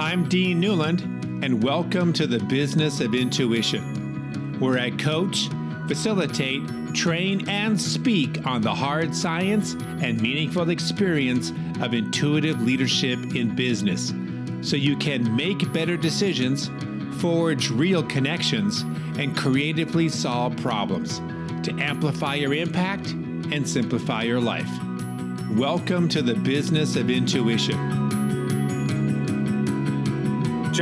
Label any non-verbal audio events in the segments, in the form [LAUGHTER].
I'm Dean Newlund, and welcome to the Business of Intuition, where I coach, facilitate, train, and speak on the hard science and meaningful experience of intuitive leadership in business so you can make better decisions, forge real connections, and creatively solve problems to amplify your impact and simplify your life. Welcome to the Business of Intuition.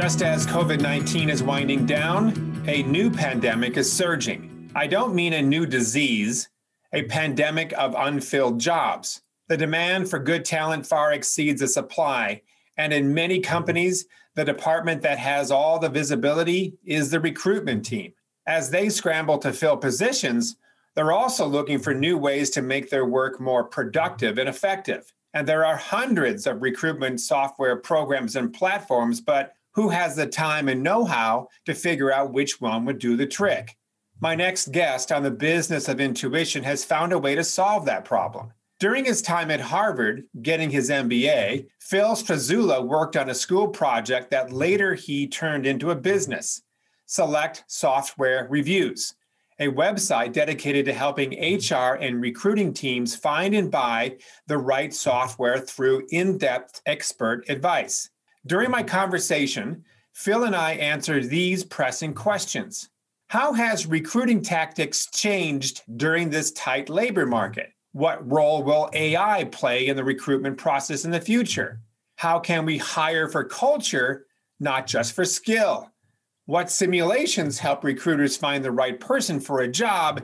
Just as COVID 19 is winding down, a new pandemic is surging. I don't mean a new disease, a pandemic of unfilled jobs. The demand for good talent far exceeds the supply. And in many companies, the department that has all the visibility is the recruitment team. As they scramble to fill positions, they're also looking for new ways to make their work more productive and effective. And there are hundreds of recruitment software programs and platforms, but who has the time and know how to figure out which one would do the trick. My next guest on the business of intuition has found a way to solve that problem. During his time at Harvard, getting his MBA, Phil Strazzulla worked on a school project that later he turned into a business Select Software Reviews, a website dedicated to helping HR and recruiting teams find and buy the right software through in depth expert advice. During my conversation, Phil and I answered these pressing questions. How has recruiting tactics changed during this tight labor market? What role will AI play in the recruitment process in the future? How can we hire for culture, not just for skill? What simulations help recruiters find the right person for a job?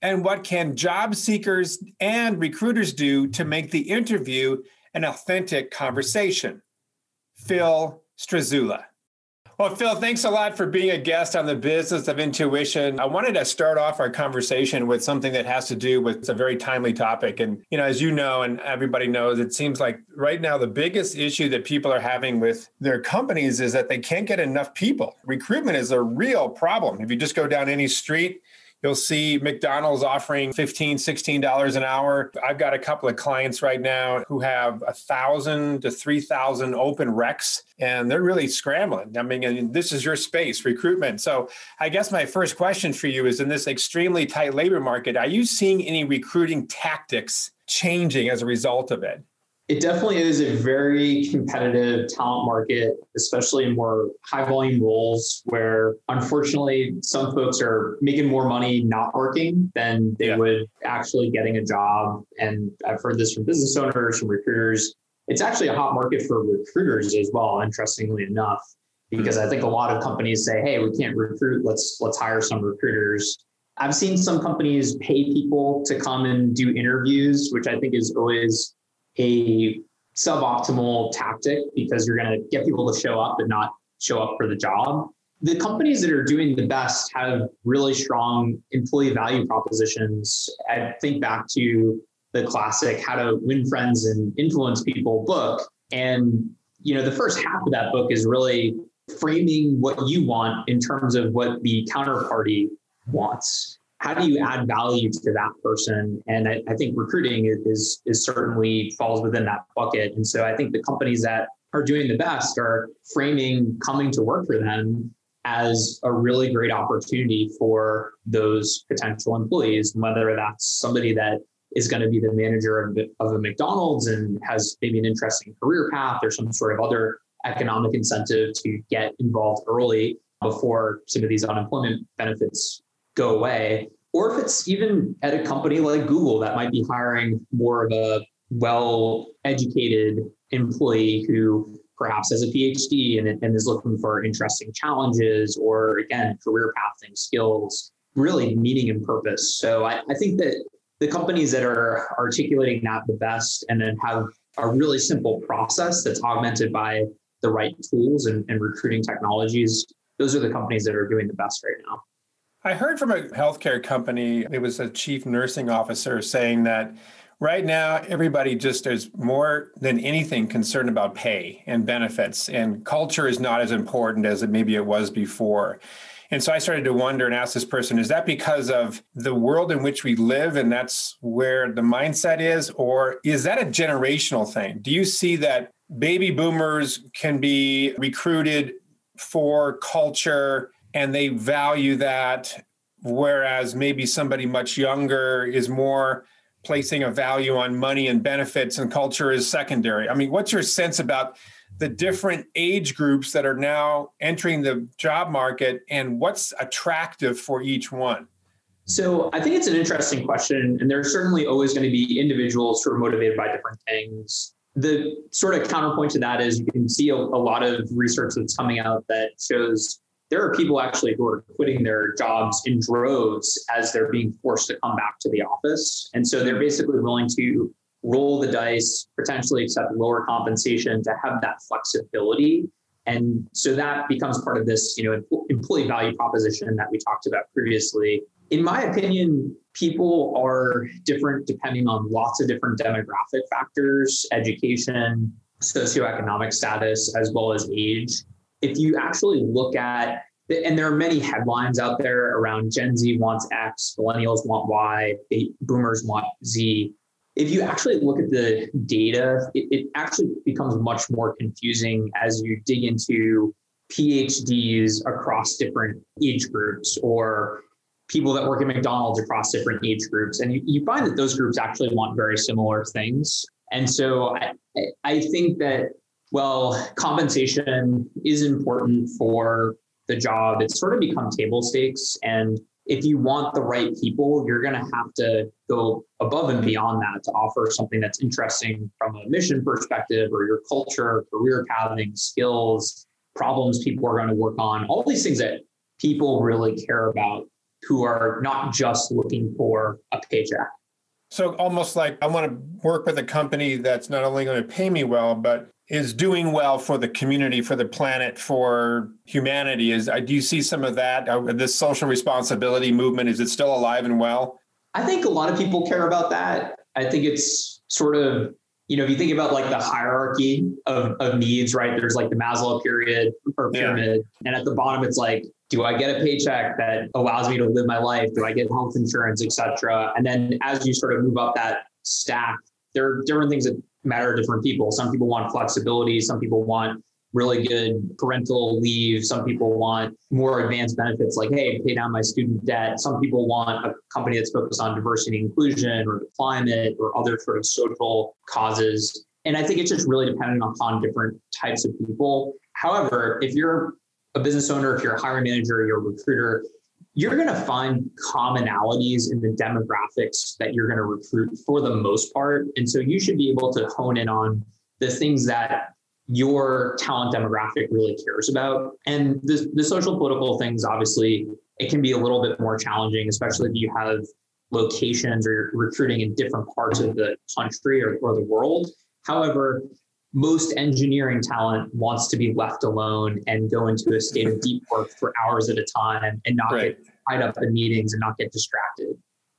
And what can job seekers and recruiters do to make the interview an authentic conversation? Phil Strazzulla. Well, Phil, thanks a lot for being a guest on the business of intuition. I wanted to start off our conversation with something that has to do with a very timely topic. And, you know, as you know, and everybody knows, it seems like right now the biggest issue that people are having with their companies is that they can't get enough people. Recruitment is a real problem. If you just go down any street, You'll see McDonald's offering $15, $16 an hour. I've got a couple of clients right now who have a thousand to 3,000 open recs and they're really scrambling. I mean, this is your space, recruitment. So I guess my first question for you is in this extremely tight labor market, are you seeing any recruiting tactics changing as a result of it? It definitely is a very competitive talent market, especially in more high volume roles where unfortunately some folks are making more money not working than they yeah. would actually getting a job. And I've heard this from business owners, from recruiters. It's actually a hot market for recruiters as well, interestingly enough, because hmm. I think a lot of companies say, hey, we can't recruit, let's let's hire some recruiters. I've seen some companies pay people to come and do interviews, which I think is always a suboptimal tactic because you're going to get people to show up but not show up for the job. The companies that are doing the best have really strong employee value propositions. I think back to the classic How to Win Friends and Influence People book. And, you know, the first half of that book is really framing what you want in terms of what the counterparty wants how do you add value to that person? And I, I, think recruiting is is certainly falls within that bucket. And so I think the companies that are doing the best are framing coming to work for them as a really great opportunity for those potential employees, whether that's somebody that is going to be the manager of, of a McDonald's and has maybe an interesting career path or some sort of other economic incentive to get involved early before some of these unemployment benefits go away. Or if it's even at a company like Google that might be hiring more of a well educated employee who perhaps has a PhD and, and, is looking for interesting challenges or, again, career pathing skills, really meaning and purpose. So I, I think that the companies that are articulating that the best and then have a really simple process that's augmented by the right tools and, and recruiting technologies, those are the companies that are doing the best right now. I heard from a healthcare company, it was a chief nursing officer saying that right now everybody just is more than anything concerned about pay and benefits, and culture is not as important as it maybe it was before. And so I started to wonder and ask this person, is that because of the world in which we live and that's where the mindset is? Or is that a generational thing? Do you see that baby boomers can be recruited for culture and they value that, whereas maybe somebody much younger is more placing a value on money and benefits and culture is secondary. I mean, what's your sense about the different age groups that are now entering the job market and what's attractive for each one? So I think it's an interesting question. And there's certainly always going to be individuals who are motivated by different things. The sort of counterpoint to that is you can see a, a lot of research that's coming out that shows there are people actually who are quitting their jobs in droves as they're being forced to come back to the office. And so they're basically willing to roll the dice, potentially accept lower compensation to have that flexibility. And so that becomes part of this, you know, employee value proposition that we talked about previously. In my opinion, people are different depending on lots of different demographic factors, education, socioeconomic status, as well as age. If you actually look at and there are many headlines out there around Gen Z wants X, millennials want Y, boomers want Z if you actually look at the data, it, it, actually becomes much more confusing as you dig into PhDs across different age groups or people that work at McDonald's across different age groups. And you, you find that those groups actually want very similar things. And so I, I think that, well, compensation is important for the job. It's sort of become table stakes. And if you want the right people, you're going to have to go above and beyond that to offer something that's interesting from a mission perspective or your culture, career pathing, skills, problems people are going to work on, all these things that people really care about who are not just looking for a paycheck. So almost like I want to work with a company that's not only going to pay me well, but is doing well for the community, for the planet, for humanity. Is uh, do you see some of that? Uh, this social responsibility movement is it still alive and well? I think a lot of people care about that. I think it's sort of you know if you think about like the hierarchy of, of needs, right? There's like the Maslow period or pyramid, yeah. and at the bottom it's like do I get a paycheck that allows me to live my life? Do I get health insurance, etc. And then as you sort of move up that stack, there are different things that matter to different people. Some people want flexibility. Some people want really good parental leave. Some people want more advanced benefits like, hey, pay down my student debt. Some people want a company that's focused on diversity and inclusion or the climate or other sort of social causes. And I think it's just really dependent upon different types of people. However, if you're a business owner, if you're a hiring manager, you're a recruiter, you're going to find commonalities in the demographics that you're going to recruit for the most part. And so you should be able to hone in on the things that your talent demographic really cares about. And the, the social political things, obviously, it can be a little bit more challenging, especially if you have locations or you're recruiting in different parts of the country or, or the world. However, most engineering talent wants to be left alone and go into a state of deep work for hours at a time and not right. get tied up in meetings and not get distracted.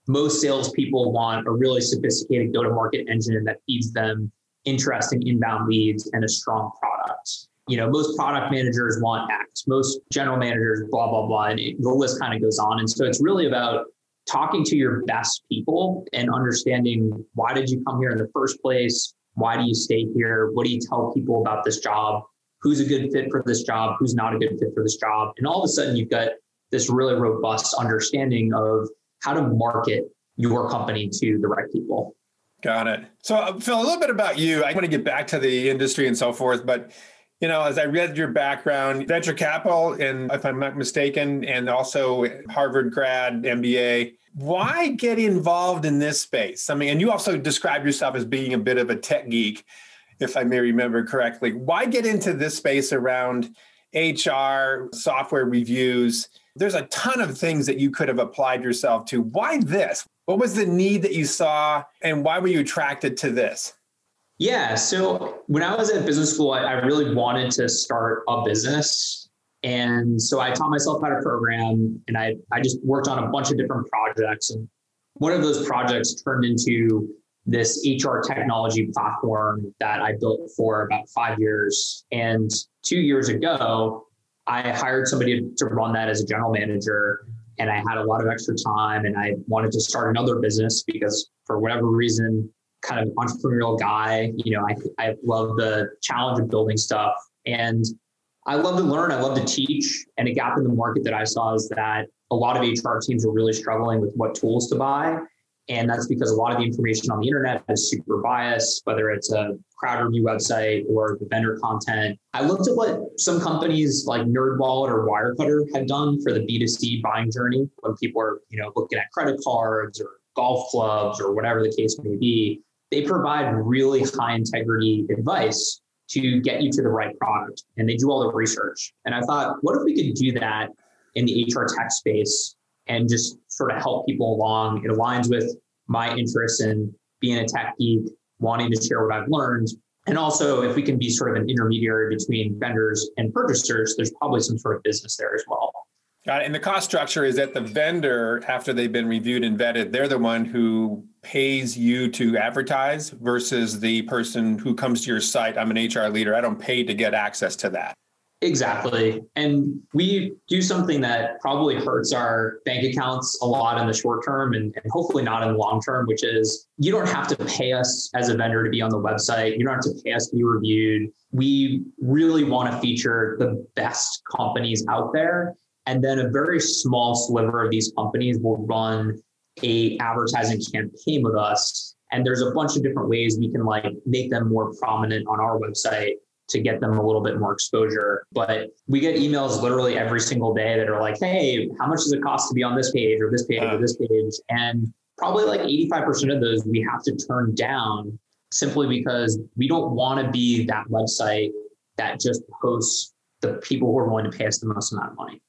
Most salespeople want a really sophisticated go to market engine that feeds them interesting inbound leads and a strong product. You know, most product managers want X, most general managers, blah, blah, blah. And it, the list kind of goes on. And so it's really about talking to your best people and understanding why did you come here in the first place? Why do you stay here? What do you tell people about this job? Who's a good fit for this job? Who's not a good fit for this job? And all of a sudden, you've got this really robust understanding of how to market your company to the right people. Got it. So, Phil, a little bit about you. I want to get back to the industry and so forth, but you know, as I read your background, venture capital, and if I'm not mistaken, and also Harvard grad, MBA. Why get involved in this space? I mean, and you also describe yourself as being a bit of a tech geek, if I may remember correctly. Why get into this space around HR, software reviews? There's a ton of things that you could have applied yourself to. Why this? What was the need that you saw, and why were you attracted to this? Yeah. So when I was at business school, I, I really wanted to start a business. And so I taught myself how to program and I, I just worked on a bunch of different projects. And one of those projects turned into this HR technology platform that I built for about five years. And two years ago, I hired somebody to run that as a general manager. And I had a lot of extra time and I wanted to start another business because for whatever reason, kind of entrepreneurial guy. You know, I, I love the challenge of building stuff. And I love to learn. I love to teach. And a gap in the market that I saw is that a lot of HR teams are really struggling with what tools to buy. And that's because a lot of the information on the internet is super biased, whether it's a crowd review website or the vendor content. I looked at what some companies like NerdWallet or Wirecutter had done for the B2C buying journey when people are, you know, looking at credit cards or golf clubs or whatever the case may be. They provide really high integrity advice to get you to the right product and they do all the research. And I thought, what if we could do that in the HR tech space and just sort of help people along. It aligns with my interests in being a tech geek, wanting to share what I've learned. And also, if we can be sort of an intermediary between vendors and purchasers, there's probably some sort of business there as well. Got it. And the cost structure is that the vendor, after they've been reviewed and vetted, they're the one who pays you to advertise versus the person who comes to your site. I'm an HR leader. I don't pay to get access to that. Exactly. And we do something that probably hurts our bank accounts a lot in the short term and, and, hopefully not in the long term, which is you don't have to pay us as a vendor to be on the website. You don't have to pay us to be reviewed. We really want to feature the best companies out there. And then a very small sliver of these companies will run a advertising campaign with us. And there's a bunch of different ways we can like make them more prominent on our website to get them a little bit more exposure. But we get emails literally every single day that are like, hey, how much does it cost to be on this page or this page or this page? And probably like 85% of those we have to turn down simply because we don't want to be that website that just posts the people who are willing to pay us the most amount of money.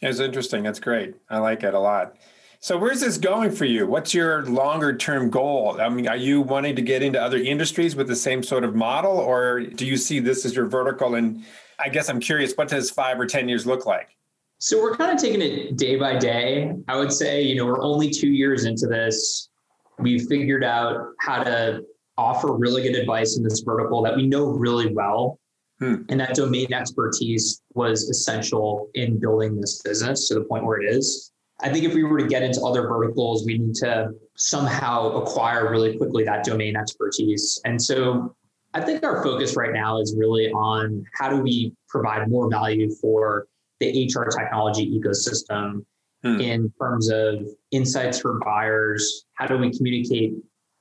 It's interesting. That's great. I like it a lot. So where's this going for you? What's your longer term goal? I mean, are you wanting to get into other industries with the same sort of model, or do you see this as your vertical? And I guess I'm curious, what does five or 10 years look like? So we're kind of taking it day by day. I would say, you know, we're only two years into this. We've figured out how to offer really good advice in this vertical that we know really well. Hmm. And that domain expertise was essential in building this business to the point where it is. I think if we were to get into other verticals, we need to somehow acquire really quickly that domain expertise. And so I think our focus right now is really on how do we provide more value for the HR technology ecosystem hmm. in terms of insights for buyers. How do we communicate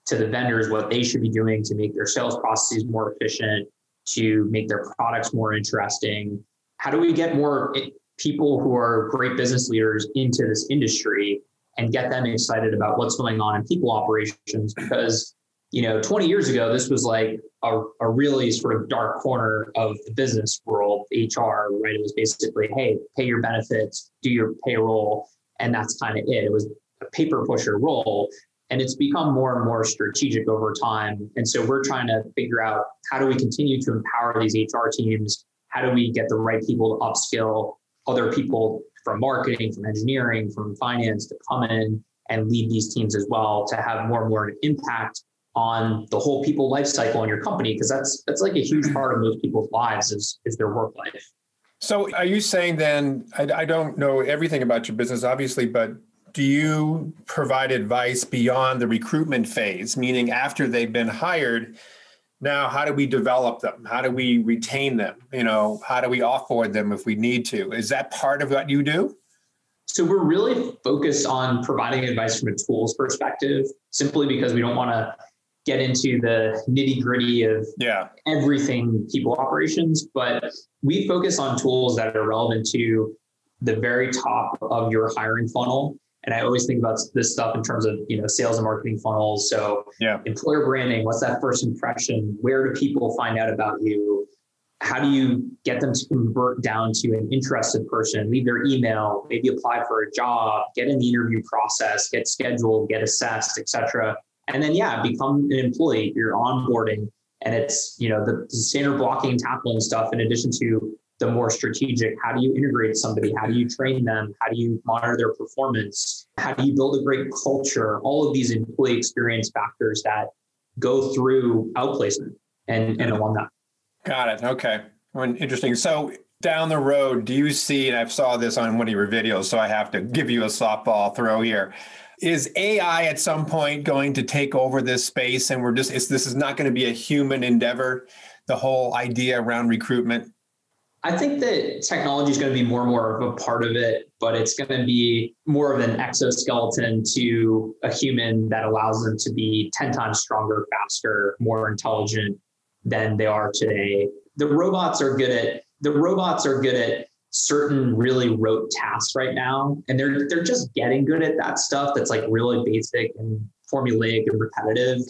to the vendors what they should be doing to make their sales processes more efficient, to make their products more interesting? How do we get more people who are great business leaders into this industry and get them excited about what's going on in people operations? Because you know 20 years ago this was like a, a really sort of dark corner of the business world hr right? It was basically hey pay your benefits do your payroll and that's kind of it. It was a paper pusher role and it's become more and more strategic over time. And so we're trying to figure out how do we continue to empower these hr teams? How do we get the right people to upskill other people from marketing, from engineering, from finance to come in and lead these teams as well to have more and more impact on the whole people life cycle in your company? Because that's that's like a huge part of most people's lives is is their work life. So are you saying then I, I don't know everything about your business obviously, but do you provide advice beyond the recruitment phase, meaning after they've been hired? now how do we develop them how do we retain them you know how do we offboard them if we need to is that part of what you do so we're really focused on providing advice from a tools perspective simply because we don't want to get into the nitty gritty of yeah. everything people operations but we focus on tools that are relevant to the very top of your hiring funnel and I always think about this stuff in terms of you know sales and marketing funnels. So yeah. employer branding, what's that first impression? Where do people find out about you? How do you get them to convert down to an interested person, leave their email, maybe apply for a job, get in the interview process, get scheduled, get assessed, etc. And then yeah, become an employee. You're onboarding, and it's you know the standard blocking and tackling stuff in addition to the more strategic how do you integrate somebody? How do you train them? How do you monitor their performance? How do you build a great culture? All of these employee experience factors that go through outplacement and, and alumni. Got it. Okay. Interesting. So down the road do you see and i saw this on one of your videos so i have to give you a softball throw here. Is AI at some point going to take over this space? And we're just, this is not going to be a human endeavor? The whole idea around recruitment? I think that technology is going to be more and more of a part of it, but it's going to be more of an exoskeleton to a human that allows them to be 10 times stronger, faster, more intelligent than they are today. The robots are good at the robots are good at certain really rote tasks right now and they're they're just getting good at that stuff that's like really basic and formulaic and repetitive.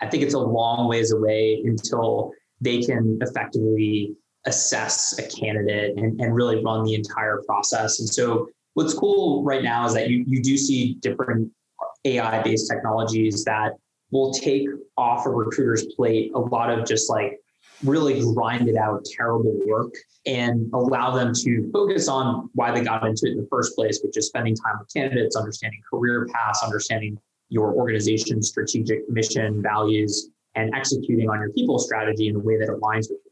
I think it's a long ways away until they can effectively assess a candidate and, and really run the entire process. And so what's cool right now is that you, you do see different AI based technologies that will take off a recruiter's plate a lot of just like really grinded out terrible work and allow them to focus on why they got into it in the first place, which is spending time with candidates, understanding career paths, understanding your organization's strategic mission, values, and executing on your people strategy in a way that aligns with them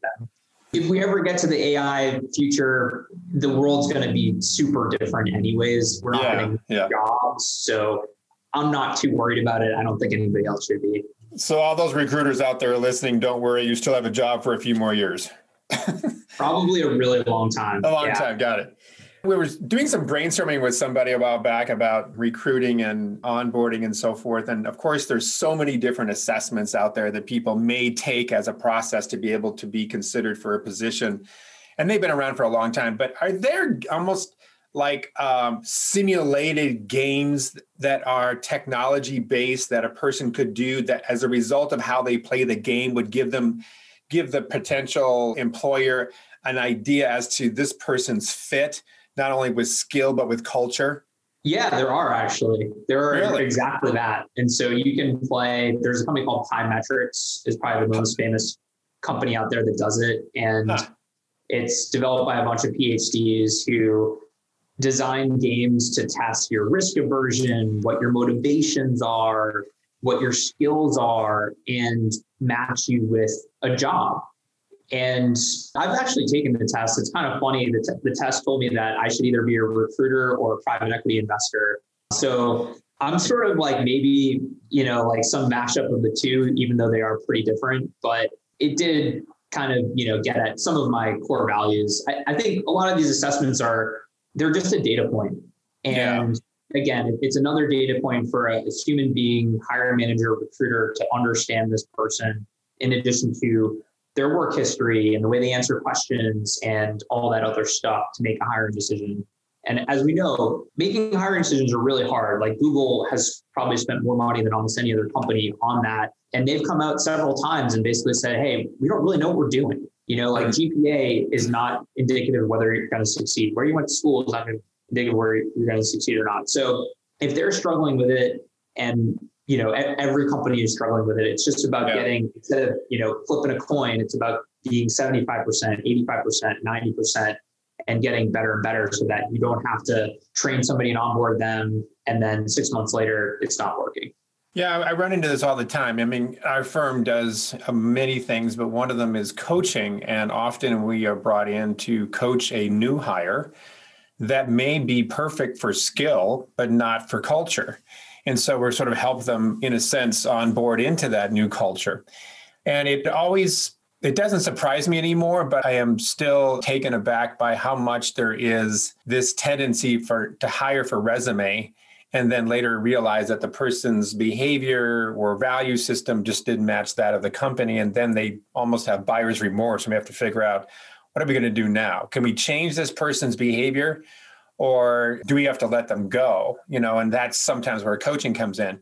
if we ever get to the AI future, the world's going to be super different, anyways. We're not yeah, getting yeah. jobs, so I'm not too worried about it. I don't think anybody else should be. So, all those recruiters out there listening, don't worry. You still have a job for a few more years. [LAUGHS] Probably a really long time. A long yeah. time. Got it. We were doing some brainstorming with somebody a while back about recruiting and onboarding and so forth. And of course, there's so many different assessments out there that people may take as a process to be able to be considered for a position. And they've been around for a long time. But are there almost like um, simulated games that are technology based that a person could do that as a result of how they play the game would give them give the potential employer an idea as to this person's fit not only with skill but with culture? Yeah, there are actually. There are really? exactly that. And so you can play. There's a company called Pymetrics, is probably the most famous company out there that does it, and huh. it's developed by a bunch of PhDs who design games to test your risk aversion, what your motivations are, what your skills are, and match you with a job. And I've actually taken the test. It's kind of funny. The, t- the test told me that I should either be a recruiter or a private equity investor. So I'm sort of like maybe, you know, like some mashup of the two, even though they are pretty different. But it did kind of, you know, get at some of my core values. I, I think a lot of these assessments are, they're just a data point. And yeah. again, it's another data point for a, a human being, hiring manager, recruiter to understand this person in addition to their work history and the way they answer questions and all that other stuff to make a hiring decision. And as we know, making hiring decisions are really hard. Like Google has probably spent more money than almost any other company on that. And they've come out several times and basically said, hey, we don't really know what we're doing. You know, like GPA is not indicative of whether you're going to succeed. Where you went to school is not indicative of where you're going to succeed or not. So if they're struggling with it and you know every company is struggling with it it's just about yeah. getting instead of you know flipping a coin it's about being 75% 85% 90% and getting better and better so that you don't have to train somebody and onboard them and then six months later it's not working yeah, I run into this all the time. I mean, our firm does uh, many things, but one of them is coaching. And often we are brought in to coach a new hire that may be perfect for skill, but not for culture. And so we're sort of help them in a sense on board into that new culture. And it always it doesn't surprise me anymore, but I am still taken aback by how much there is this tendency for to hire for resume and then later realize that the person's behavior or value system just didn't match that of the company. And then they almost have buyer's remorse and we have to figure out what are we going to do now? Can we change this person's behavior? Or do we have to let them go? You know and that's sometimes where coaching comes in.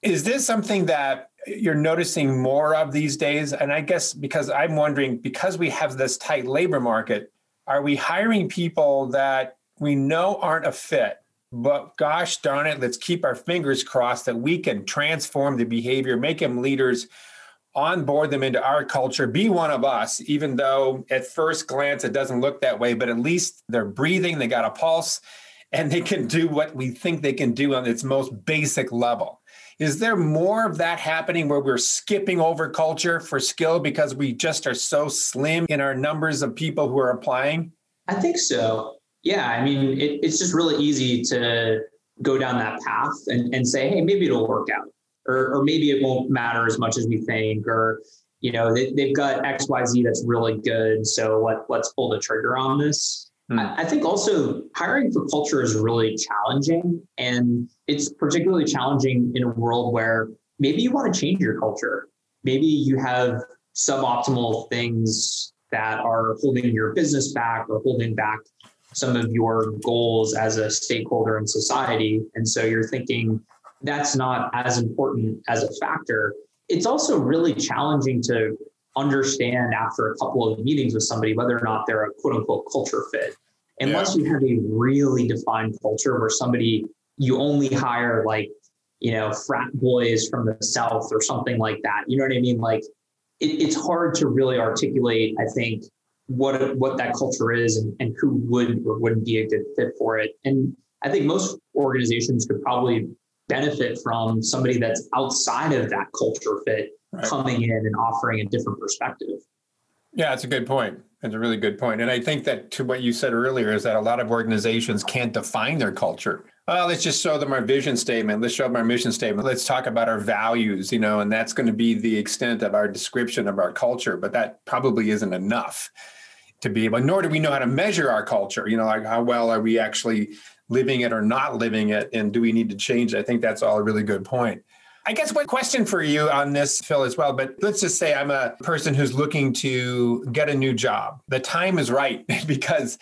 Is this something that you're noticing more of these days? And i guess because i'm wondering because we have this tight labor market are we hiring people that we know aren't a fit but gosh darn it let's keep our fingers crossed that we can transform the behavior make them leaders onboard them into our culture, be one of us, even though at first glance it doesn't look that way, but at least they're breathing, they got a pulse, and they can do what we think they can do on its most basic level. Is there more of that happening where we're skipping over culture for skill because we just are so slim in our numbers of people who are applying? I think so. Yeah. I mean, it, it's just really easy to go down that path and, and say, hey, maybe it'll work out. Or, or maybe it won't matter as much as we think, or you know, they, they've got XYZ that's really good. So let, let's pull the trigger on this. Hmm. I, I think also hiring for culture is really challenging. And it's particularly challenging in a world where maybe you want to change your culture. Maybe you have suboptimal things that are holding your business back or holding back some of your goals as a stakeholder in society. And so you're thinking that's not as important as a factor. It's also really challenging to understand after a couple of meetings with somebody whether or not they're a quote unquote culture fit. Unless yeah. you have a really defined culture where somebody you only hire like, you know, frat boys from the South or something like that. You know what I mean? Like it, it's hard to really articulate, I think, what what that culture is and, and who would or wouldn't be a good fit for it. And I think most organizations could probably benefit from somebody that's outside of that culture fit right. coming in and offering a different perspective. Yeah, that's a good point. It's a really good point. And I think that to what you said earlier is that a lot of organizations can't define their culture. Well, let's just show them our vision statement. Let's show them our mission statement. Let's talk about our values, you know, and that's going to be the extent of our description of our culture. But that probably isn't enough to be able, nor do we know how to measure our culture. You know, like how well are we actually living it or not living it? And do we need to change it? I think that's all a really good point. I guess one question for you on this, Phil, as well, but let's just say I'm a person who's looking to get a new job. The time is right [LAUGHS] because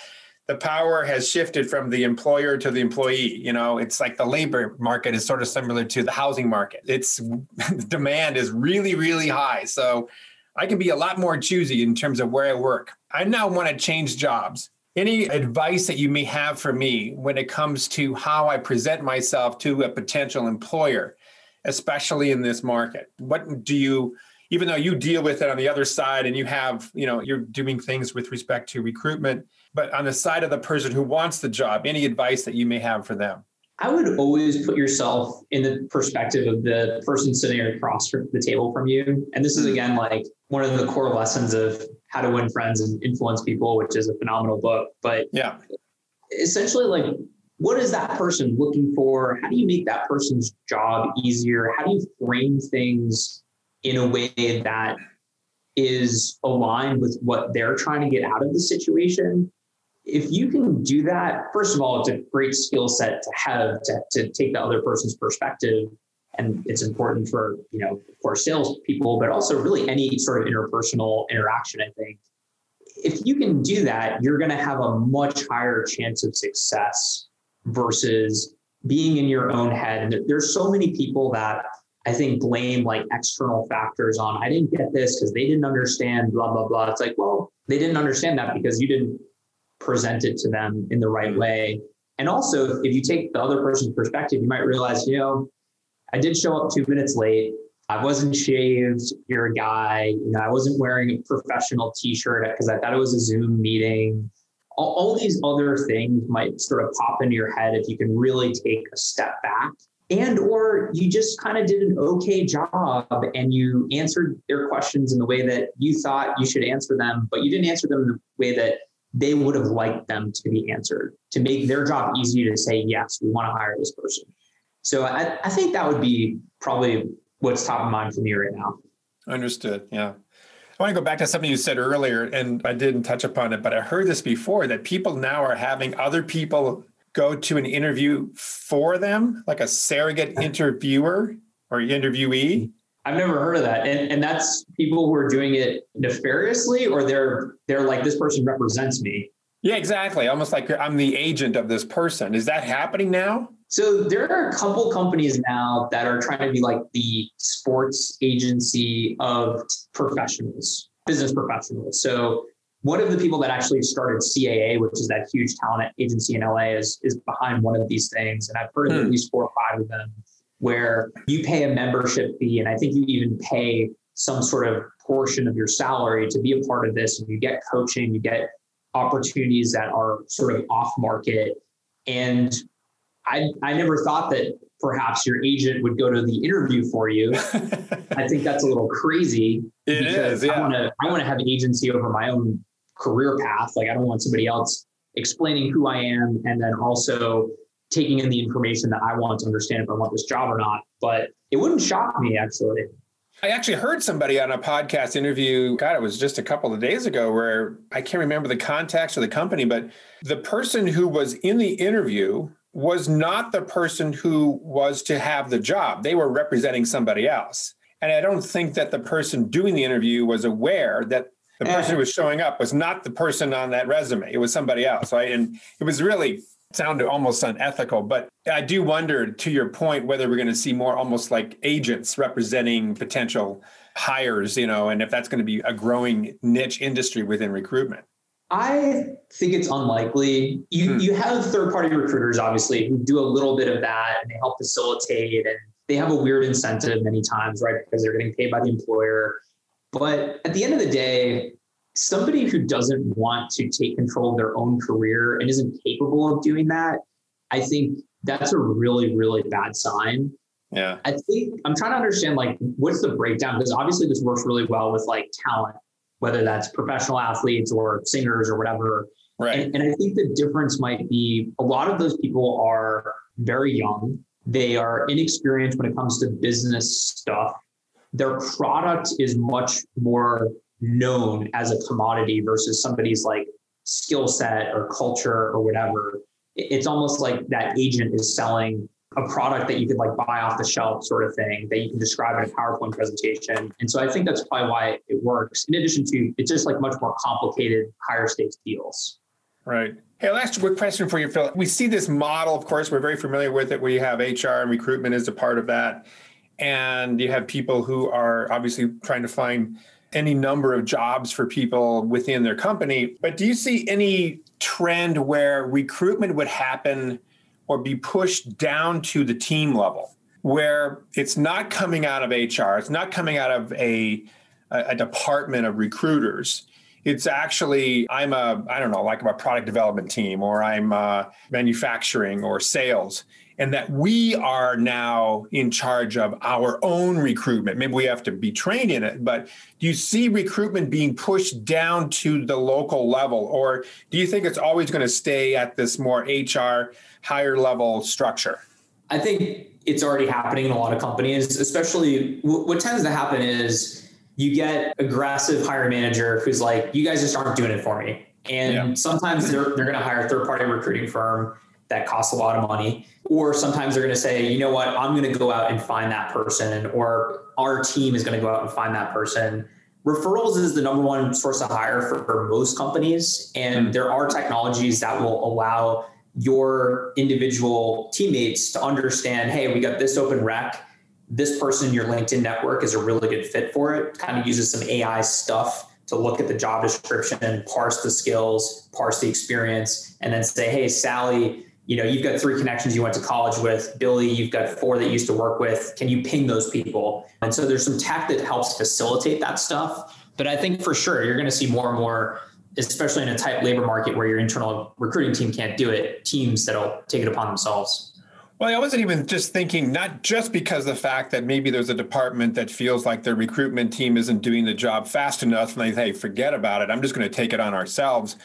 the power has shifted from the employer to the employee. You know, it's like the labor market is sort of similar to the housing market. It's [LAUGHS] demand is really, really high. So I can be a lot more choosy in terms of where I work. I now want to change jobs. Any advice that you may have for me when it comes to how I present myself to a potential employer, especially in this market? What do you, even though you deal with it on the other side and you have, you know, you're doing things with respect to recruitment, but on the side of the person who wants the job, any advice that you may have for them? I would always put yourself in the perspective of the person sitting across from the table from you. And this is mm-hmm. again like one of the core lessons of how to win friends and influence people, which is a phenomenal book. But yeah, essentially, like, what is that person looking for? How do you make that person's job easier? How do you frame things in a way that is aligned with what they're trying to get out of the situation? If you can do that, first of all, it's a great skill set to have to, to take the other person's perspective. And it's important for you know for sales people but also really any sort of interpersonal interaction i think. If you can do that you're going to have a much higher chance of success versus being in your own head. And there's so many people that i think blame like external factors on i didn't get this because they didn't understand blah blah blah. It's like well they didn't understand that because you didn't present it to them in the right mm-hmm. way and also if you take the other person's perspective you might realize you know I did show up two minutes late. I wasn't shaved. You're a guy. You know, I wasn't wearing a professional T-shirt because I thought it was a Zoom meeting. All, all these other things might sort of pop into your head if you can really take a step back and or you just kind of did an okay job and you answered their questions in the way that you thought you should answer them but you didn't answer them in the way that they would have liked them to be answered to make their job easier to say yes we want to hire this person so I, I think that would be probably what's top of mind for me right now. Understood. Yeah. I want to go back to something you said earlier, and I didn't touch upon it, but I heard this before that people now are having other people go to an interview for them, like a surrogate interviewer or interviewee. I've never heard of that, and and that's people who are doing it nefariously, or they're they're like this person represents me. Yeah, exactly. Almost like I'm the agent of this person. Is that happening now? So there are a couple companies now that are trying to be like the sports agency of professionals, business professionals. So one of the people that actually started CAA, which is that huge talent agency in LA, is is behind one of these things. And I've heard of hmm. at least four or five of them where you pay a membership fee, and I think you even pay some sort of portion of your salary to be a part of this, and you get coaching, you get opportunities that are sort of off market. And I, I never thought that perhaps your agent would go to the interview for you. [LAUGHS] I think that's a little crazy. It because is, yeah. I want to I want to have agency over my own career path. Like I don't want somebody else explaining who I am and then also taking in the information that I want to understand if I want this job or not. But it wouldn't shock me actually. I actually heard somebody on a podcast interview, God, it was just a couple of days ago, where I can't remember the context of the company, but the person who was in the interview was not the person who was to have the job. They were representing somebody else. And I don't think that the person doing the interview was aware that the eh. person who was showing up was not the person on that resume. It was somebody else. Right. And it was really sounded almost unethical. But I do wonder, to your point, whether we're going to see more almost like agents representing potential hires, you know, and if that's going to be a growing niche industry within recruitment. I think it's unlikely. You hmm. you have third party recruiters, obviously, who do a little bit of that and they help facilitate and they have a weird incentive many times, right? Because they're getting paid by the employer. But at the end of the day, somebody who doesn't want to take control of their own career and isn't capable of doing that, I think that's a really, really bad sign. Yeah. I think I'm trying to understand like what's the breakdown because obviously this works really well with like talent, whether that's professional athletes or singers or whatever. Right. And, and I think the difference might be a lot of those people are very young. They are inexperienced when it comes to business stuff. Their product is much more known as a commodity versus somebody's like skill set or culture or whatever. It's almost like that agent is selling a product that you could like buy off the shelf sort of thing that you can describe in a PowerPoint presentation. And so I think that's probably why it works. In addition to it's just like much more complicated, higher stakes deals. Right. Hey, last quick question for you, Phil. We see this model, of course, we're very familiar with it, you have HR and recruitment as a part of that. And you have people who are obviously trying to find any number of jobs for people within their company. But do you see any trend where recruitment would happen or be pushed down to the team level, where it's not coming out of HR, it's not coming out of a, a department of recruiters? It's actually, I'm a, I don't know, like a product development team, or I'm uh, manufacturing or sales and that we are now in charge of our own recruitment. Maybe we have to be trained in it, but do you see recruitment being pushed down to the local level, or do you think it's always going to stay at this more HR, higher level structure? I think it's already happening in a lot of companies, especially what tends to happen is you get aggressive hire manager who's like, you guys just aren't doing it for me. And yeah. sometimes they're, they're going to hire a third party recruiting firm that costs a lot of money. Or sometimes they're going to say, you know what, I'm going to go out and find that person, or our team is going to go out and find that person. Referrals is the number one source of hire for, for most companies. And hmm. there are technologies that will allow your individual teammates to understand hey, we got this open rec. This person in your LinkedIn network is a really good fit for it. Kind of uses some AI stuff to look at the job description, parse the skills, parse the experience, and then say, hey, Sally, you know, you've got three connections you went to college with. Billy, you've got four that you used to work with. Can you ping those people? And so there's some tech that helps facilitate that stuff. But I think for sure you're going to see more and more, especially in a tight labor market where your internal recruiting team can't do it, teams that'll take it upon themselves. Well, I wasn't even just thinking, not just because the fact that maybe there's a department that feels like their recruitment team isn't doing the job fast enough and they, hey, forget about it. I'm just going to take it on ourselves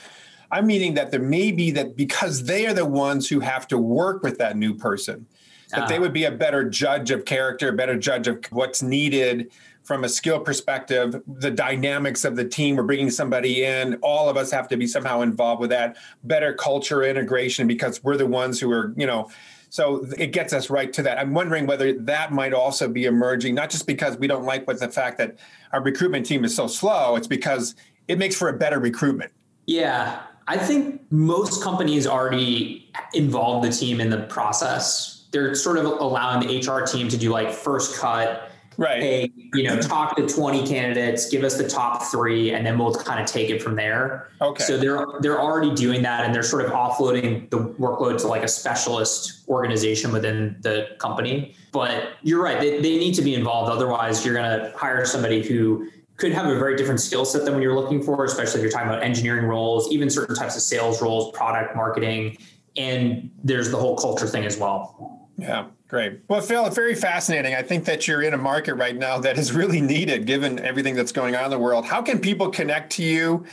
I'm meaning that there may be that because they are the ones who have to work with that new person, that they ah. would be a better judge of character, a better judge of what's needed from a skill perspective, the dynamics of the team. We're bringing somebody in. All of us have to be somehow involved with that. Better culture integration because we're the ones who are, you know, so it gets us right to that. I'm wondering whether that might also be emerging, not just because we don't like what the fact that our recruitment team is so slow, it's because it makes for a better recruitment. Yeah, I think most companies already involve the team in the process. They're sort of allowing the HR team to do like first cut. Right. Hey, you know, talk to 20 candidates, give us the top three, and then we'll kind of take it from there. Okay. So they're they're already doing that and they're sort of offloading the workload to like a specialist organization within the company. But you're right, they, they need to be involved. Otherwise, you're gonna hire somebody who could have a very different skill set than what you're looking for, especially if you're talking about engineering roles, even certain types of sales roles, product marketing, and there's the whole culture thing as well. Yeah, great. Well, Phil, very fascinating. I think that you're in a market right now that is really needed given everything that's going on in the world. How can people connect to you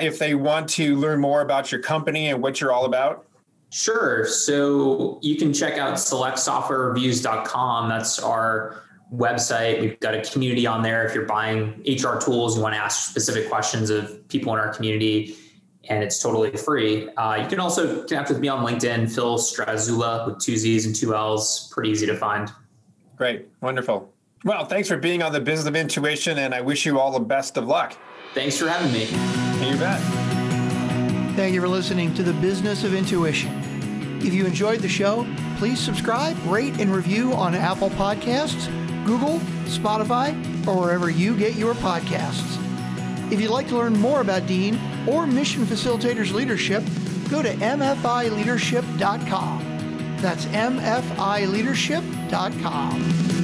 if they want to learn more about your company and what you're all about? Sure. So you can check out selectsoftwarereviews.com. That's our website. We've got a community on there. If you're buying HR tools, you want to ask specific questions of people in our community, and it's totally free. Uh, you can also connect with me on LinkedIn, Phil Strazzulla with two Z's and two L's. Pretty easy to find. Great. Wonderful. Well, thanks for being on the business of intuition, and I wish you all the best of luck. Thanks for having me. You bet. Thank you for listening to the Business of Intuition. If you enjoyed the show, please subscribe, rate, and review on Apple Podcasts, Google, Spotify, or wherever you get your podcasts. If you'd like to learn more about Dean or Mission Facilitators Leadership, go to mfileadership.com. That's mfileadership.com.